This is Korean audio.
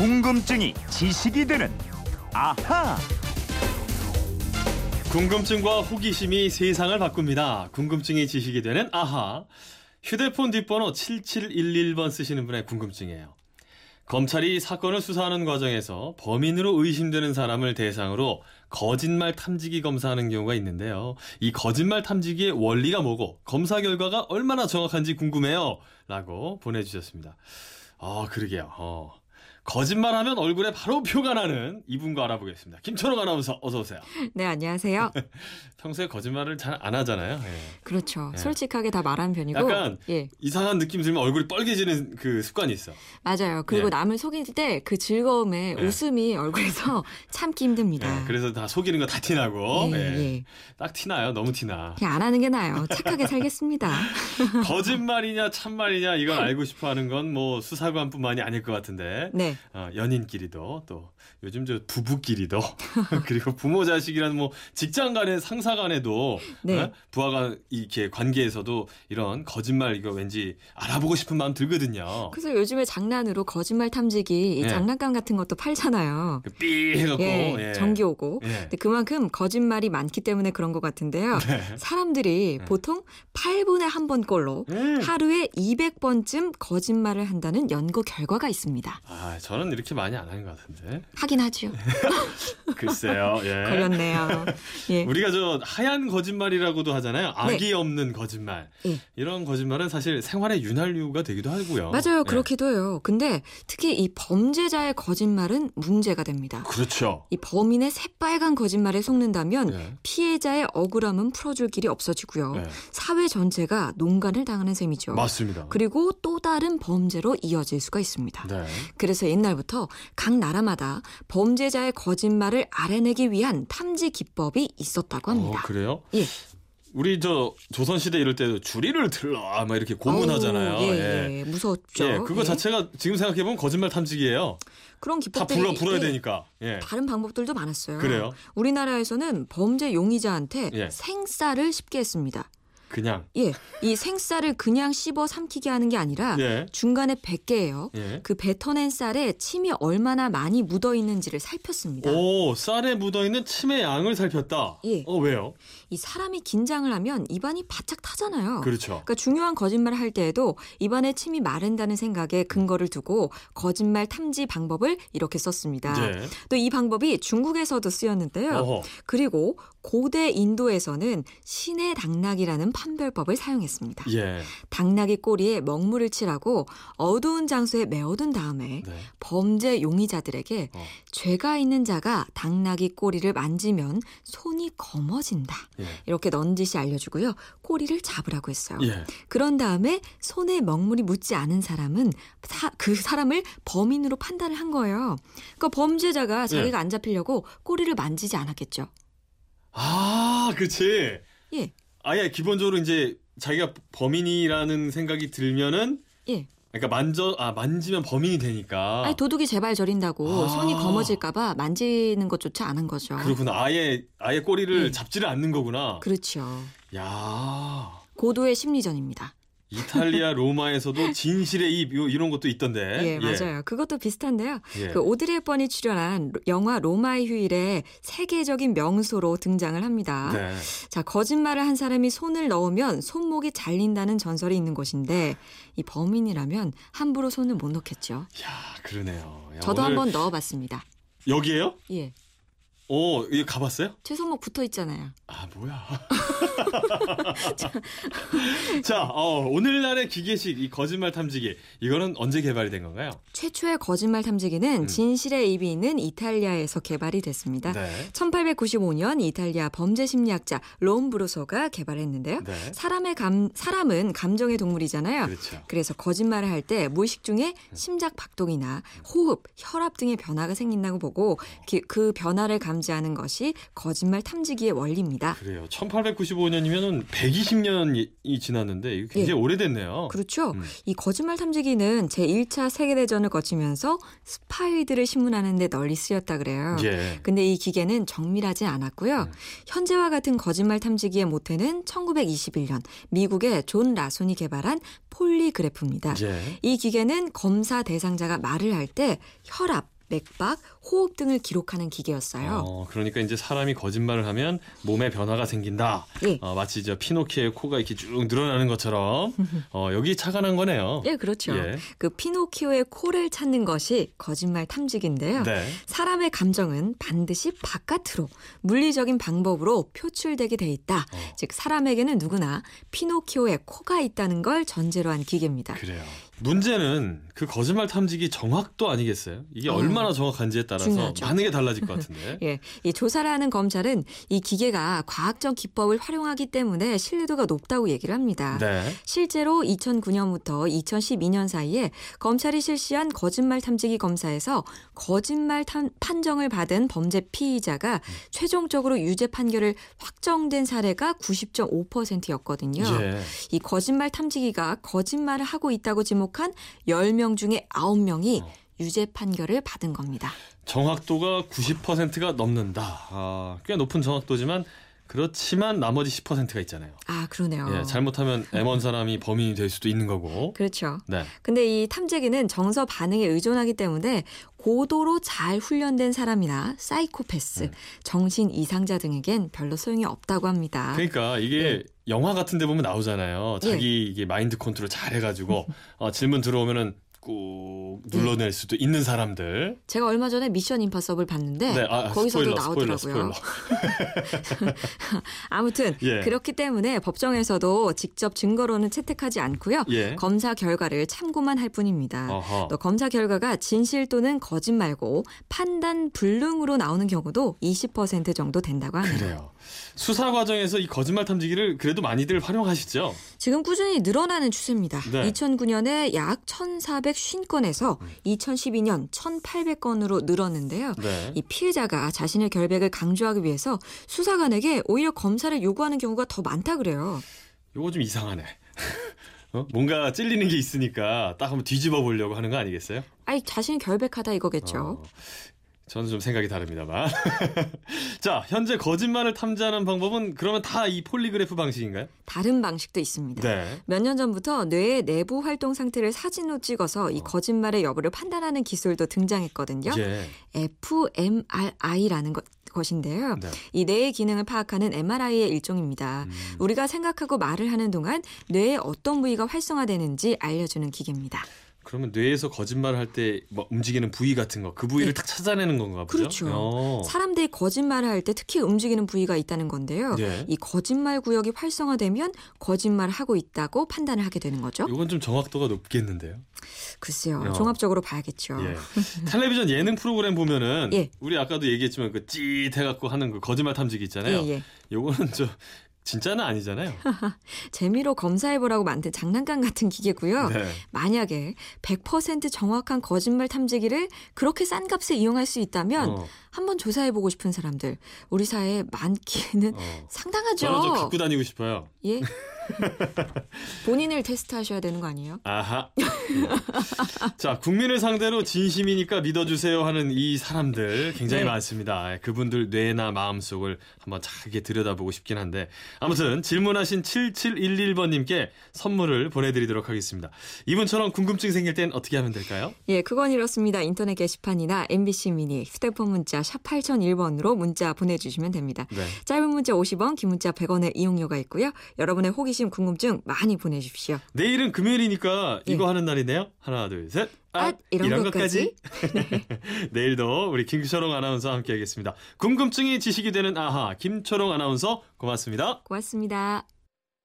궁금증이 지식이 되는 아하. 궁금증과 호기심이 세상을 바꿉니다. 궁금증이 지식이 되는 아하. 휴대폰 뒷번호 7711번 쓰시는 분의 궁금증이에요. 검찰이 사건을 수사하는 과정에서 범인으로 의심되는 사람을 대상으로 거짓말 탐지기 검사하는 경우가 있는데요. 이 거짓말 탐지기의 원리가 뭐고 검사 결과가 얼마나 정확한지 궁금해요. 라고 보내주셨습니다. 아, 그러게요. 어. 거짓말하면 얼굴에 바로 표가 나는 이분과 알아보겠습니다. 김철호 아나운서 어서 오세요. 네, 안녕하세요. 평소에 거짓말을 잘 안 하잖아요. 예. 그렇죠. 예. 솔직하게 다 말하는 편이고. 약간 예, 이상한 느낌 들면 얼굴이 빨개지는 그 습관이 있어. 맞아요. 그리고 예. 남을 속일 때 그 즐거움에 예. 웃음이 얼굴에서 참기 힘듭니다. 예, 그래서 다 속이는 거 다 티나고. 딱 티나요. 너무 티나. 그냥 안 하는 게 나아요. 착하게 살겠습니다. 거짓말이냐 참말이냐 이걸 알고 싶어 하는 건 뭐 수사관뿐만이 아닐 것 같은데. 네. 어, 연인끼리도 또 요즘 저 부부끼리도 그리고 부모 자식이란 뭐 직장 간에 상사 간에도 네. 어? 부하가 이렇게 관계에서도 이런 거짓말 이거 왠지 알아보고 싶은 마음 들거든요. 그래서 요즘에 장난으로 거짓말 탐지기 이 예. 장난감 같은 것도 팔잖아요. 그 삐 해갖고 예, 예. 전기 오고. 예. 근데 그만큼 거짓말이 많기 때문에 그런 것 같은데요. 네. 사람들이 보통 8분에 한 번꼴로 음. 하루에 200번쯤 거짓말을 한다는 연구 결과가 있습니다. 아 저는 이렇게 많이 안 하는 것 같은데 하긴 하죠. 글쎄요. 예. 걸렸네요. 예. 우리가 저 하얀 거짓말이라고도 하잖아요. 악이 없는 거짓말. 예. 이런 거짓말은 사실 생활의 윤활유가 되기도 하고요. 맞아요. 예. 그렇기도 해요. 근데 특히 이 범죄자의 거짓말은 문제가 됩니다. 그렇죠. 이 범인의 새빨간 거짓말에 속는다면 예. 피해자의 억울함은 풀어줄 길이 없어지고요. 예. 사회 전체가 농간을 당하는 셈이죠. 맞습니다. 그리고 또 다른 범죄로 이어질 수가 있습니다. 네. 그래서 옛날부터 각 나라마다 범죄자의 거짓말을 알아내기 위한 탐지 기법이 있었다고 어, 합니다. 그래요? 예. 우리 저 조선 시대 이럴 때도 주리를 들러 막 이렇게 고문하잖아요. 어우, 예, 예. 무섭죠. 예, 그거 예. 자체가 지금 생각해 보면 거짓말 탐지기예요. 그런 다 기법들이 불러 불어야 예, 되니까. 예. 다른 방법들도 많았어요. 그래요? 우리나라에서는 범죄 용의자한테 예. 생쌀을 씹게 했습니다. 그냥. 예, 이 생쌀을 그냥 씹어 삼키게 하는 게 아니라 예. 중간에 뱉게예요. 예. 그 뱉어낸 쌀에 침이 얼마나 많이 묻어 있는지를 살폈습니다. 오, 쌀에 묻어 있는 침의 양을 살폈다. 예. 어, 왜요? 이 사람이 긴장을 하면 입안이 바짝 타잖아요. 그렇죠. 그러니까 중요한 거짓말을 할 때에도 입안에 침이 마른다는 생각에 근거를 두고 거짓말 탐지 방법을 이렇게 썼습니다. 예. 또이 방법이 중국에서도 쓰였는데요. 어허. 그리고 고대 인도에서는 신의 당나귀라는 판별법을 사용했습니다. 예. 당나귀 꼬리에 먹물을 칠하고 어두운 장소에 메어둔 다음에 네. 범죄 용의자들에게 어. 죄가 있는 자가 당나귀 꼬리를 만지면 손이 검어진다. 예. 이렇게 넌지시 알려주고요. 꼬리를 잡으라고 했어요. 예. 그런 다음에 손에 먹물이 묻지 않은 사람은 사- 그 사람을 범인으로 판단을 한 거예요. 그러니까 범죄자가 자기가 예. 안 잡히려고 꼬리를 만지지 않았겠죠. 아, 그렇지. 예, 아예 기본적으로 이제 자기가 범인이라는 생각이 들면은 예. 그러니까 만져 아 만지면 범인이 되니까 아니 도둑이 제발 저린다고 아. 손이 검어질까봐 만지는 것조차 안한 거죠. 그렇구나. 아예 아예 꼬리를 예. 잡지를 않는 거구나. 그렇죠. 야. 고도의 심리전입니다. 이탈리아 로마에서도 진실의 입 요- 이런 것도 있던데. 예, 맞아요. 그것도 비슷한데요. 예. 그 오드리 헵번이 출연한 영화 로마의 휴일에 세계적인 명소로 등장을 합니다. 네. 자, 거짓말을 한 사람이 손을 넣으면 손목이 잘린다는 전설이 있는 곳인데 이 범인이라면 함부로 손을 못 넣겠죠. 야, 그러네요. 야, 저도 한번 넣어 봤습니다. 여기에요? 예. 어, 이거 가봤어요? 제 손목 붙어 있잖아요. 아, 뭐야. 자, 어, 오늘날의 기계식 이 거짓말 탐지기 이거는 언제 개발이 된 건가요? 최초의 거짓말 탐지기는 진실의 입이 있는 이탈리아에서 개발이 됐습니다. 음. 네. 1895년 이탈리아 범죄 심리학자 롬 브로소가 개발했는데요. 네. 사람의 감 사람은 감정의 동물이잖아요. 그렇죠. 그래서 거짓말을 할 때 무의식 중에 심작 박동이나 호흡, 혈압 등의 변화가 생긴다고 보고 기- 그 변화를 감지 잠재하는 것이 거짓말 탐지기의 원리입니다. 그래요. 1895년이면은 120년이 지났는데 굉장히 오래됐네요. 그렇죠. 음. 이 거짓말 탐지기는 제1차 세계대전을 거치면서 스파이들을 신문하는 데 널리 쓰였다 그래요. 예. 근데 이 기계는 정밀하지 않았고요. 음. 현재와 같은 거짓말 탐지기의 모태는 1921년 미국의 존 라슨이 개발한 폴리그래프입니다. 예. 이 기계는 검사 대상자가 말을 할 때 혈압, 맥박, 호흡 등을 기록하는 기계였어요. 어, 그러니까 이제 사람이 거짓말을 하면 몸에 변화가 생긴다. 예. 어, 마치 저 피노키오의 코가 이렇게 쭉 늘어나는 것처럼 어, 여기 착안한 거네요. 예, 그렇죠. 예. 그 피노키오의 코를 찾는 것이 거짓말 탐지기인데요. 네. 사람의 감정은 반드시 바깥으로 물리적인 방법으로 표출되게 돼 있다. 어. 즉 사람에게는 누구나 피노키오의 코가 있다는 걸 전제로 한 기계입니다. 그래요. 문제는 그 거짓말 탐지기 정확도 아니겠어요? 이게 어. 얼마나 정확한지에 따라서 중요하죠. 많은 게 달라질 것 같은데. 예, 이 조사를 하는 검찰은 이 기계가 과학적 기법을 활용하기 때문에 신뢰도가 높다고 얘기를 합니다. 네. 실제로 2009년부터 2012년 사이에 검찰이 실시한 거짓말 탐지기 검사에서 거짓말 탐- 판정을 받은 범죄 피의자가 최종적으로 유죄 판결을 확정된 사례가 90.5%였거든요. 예. 이 거짓말 탐지기가 거짓말을 하고 있다고 지목한 10명 중에 9명이 어. 유죄 판결을 받은 겁니다. 정확도가 90%가 넘는다. 아, 꽤 높은 정확도지만 그렇지만 나머지 10%가 있잖아요. 아, 그러네요. 예, 잘못하면 애먼 사람이 범인이 될 수도 있는 거고. 그렇죠. 네. 근데 이 탐지기는 정서 반응에 의존하기 때문에 고도로 잘 훈련된 사람이나 사이코패스, 음. 정신 이상자 등에겐 별로 소용이 없다고 합니다. 그러니까 이게 영화 같은 데 보면 나오잖아요. 네. 자기 이게 마인드 컨트롤 잘 해가지고 어, 질문 들어오면은 꾹 눌러낼 수도 있는 사람들. 제가 얼마 전에 미션 임파서블 봤는데 네, 아, 거기서도 스포일러, 나오더라고요. 스포일러. 아무튼 예. 그렇기 때문에 법정에서도 직접 증거로는 채택하지 않고요. 예. 검사 결과를 참고만 할 뿐입니다. 어허. 또 검사 결과가 진실 또는 거짓말고 판단 불능으로 나오는 경우도 20% 정도 된다고 합니다. 그래요. 수사 과정에서 이 거짓말 탐지기를 그래도 많이들 활용하시죠? 지금 꾸준히 늘어나는 추세입니다. 네. 2009년에 약 1,450건에서 2012년 1,800건으로 늘었는데요. 네. 이 피해자가 자신의 결백을 강조하기 위해서 수사관에게 오히려 검사를 요구하는 경우가 더 많다 그래요. 요거 좀 이상하네. 어? 뭔가 찔리는 게 있으니까 딱 한번 뒤집어 보려고 하는 거 아니겠어요? 아니 자신이 결백하다 이거겠죠. 어, 저는 좀 생각이 다릅니다만. 자, 현재 거짓말을 탐지하는 방법은 그러면 다 이 폴리그래프 방식인가요? 다른 방식도 있습니다. 네. 몇 년 전부터 뇌의 내부 활동 상태를 사진으로 찍어서 이 거짓말의 여부를 판단하는 기술도 등장했거든요. 예. fMRI라는 것, 것인데요. 네. 이 뇌의 기능을 파악하는 MRI의 일종입니다. 음. 우리가 생각하고 말을 하는 동안 뇌의 어떤 부위가 활성화되는지 알려주는 기계입니다. 그러면 뇌에서 거짓말을 할때뭐 움직이는 부위 같은 거, 그 부위를 딱 찾아내는 건가 보죠? 네. 그렇죠. 어. 사람들이 거짓말을 할 때 특히 움직이는 부위가 있다는 건데요. 네. 이 거짓말 구역이 활성화되면 거짓말을 하고 있다고 판단을 하게 되는 거죠. 이건 좀 정확도가 높겠는데요. 글쎄요. 어. 종합적으로 봐야겠죠. 예. 텔레비전 예능 프로그램 보면은 예. 우리 아까도 얘기했지만 그 찌해갖고 하는 그 거짓말 탐지기 있잖아요. 예, 예. 요거는 저 진짜는 아니잖아요. 재미로 검사해보라고 만든 장난감 같은 기계고요. 네. 만약에 100% 정확한 거짓말 탐지기를 그렇게 싼 값에 이용할 수 있다면 어, 한번 조사해보고 싶은 사람들 우리 사회에 많기는 어. 상당하죠. 저는 좀 갖고 다니고 싶어요. 예. 본인을 테스트하셔야 되는 거 아니에요? 아하. 음. 자, 국민을 상대로 진심이니까 믿어주세요 하는 이 사람들 굉장히 네. 많습니다. 그분들 뇌나 마음속을 한번 잘게 들여다보고 싶긴 한데. 아무튼 질문하신 7711번님께 선물을 보내드리도록 하겠습니다. 이분처럼 궁금증 생길 땐 어떻게 하면 될까요? 예, 그건 이렇습니다. 인터넷 게시판이나 MBC 미니 휴대폰 문자 샵 8001번으로 문자 보내주시면 됩니다. 네. 짧은 문자 50원, 긴 문자 100원의 이용료가 있고요. 여러분의 호기심, 궁금증 많이 보내주십시오. 내일은 금요일이니까 예. 이거 하는 날이네요. 하나, 둘, 셋. 아, 이런 것까지. 내일도 우리 김초롱 아나운서와 함께 하겠습니다. 궁금증이 지식이 되는 아하, 김초롱 아나운서 고맙습니다. 고맙습니다.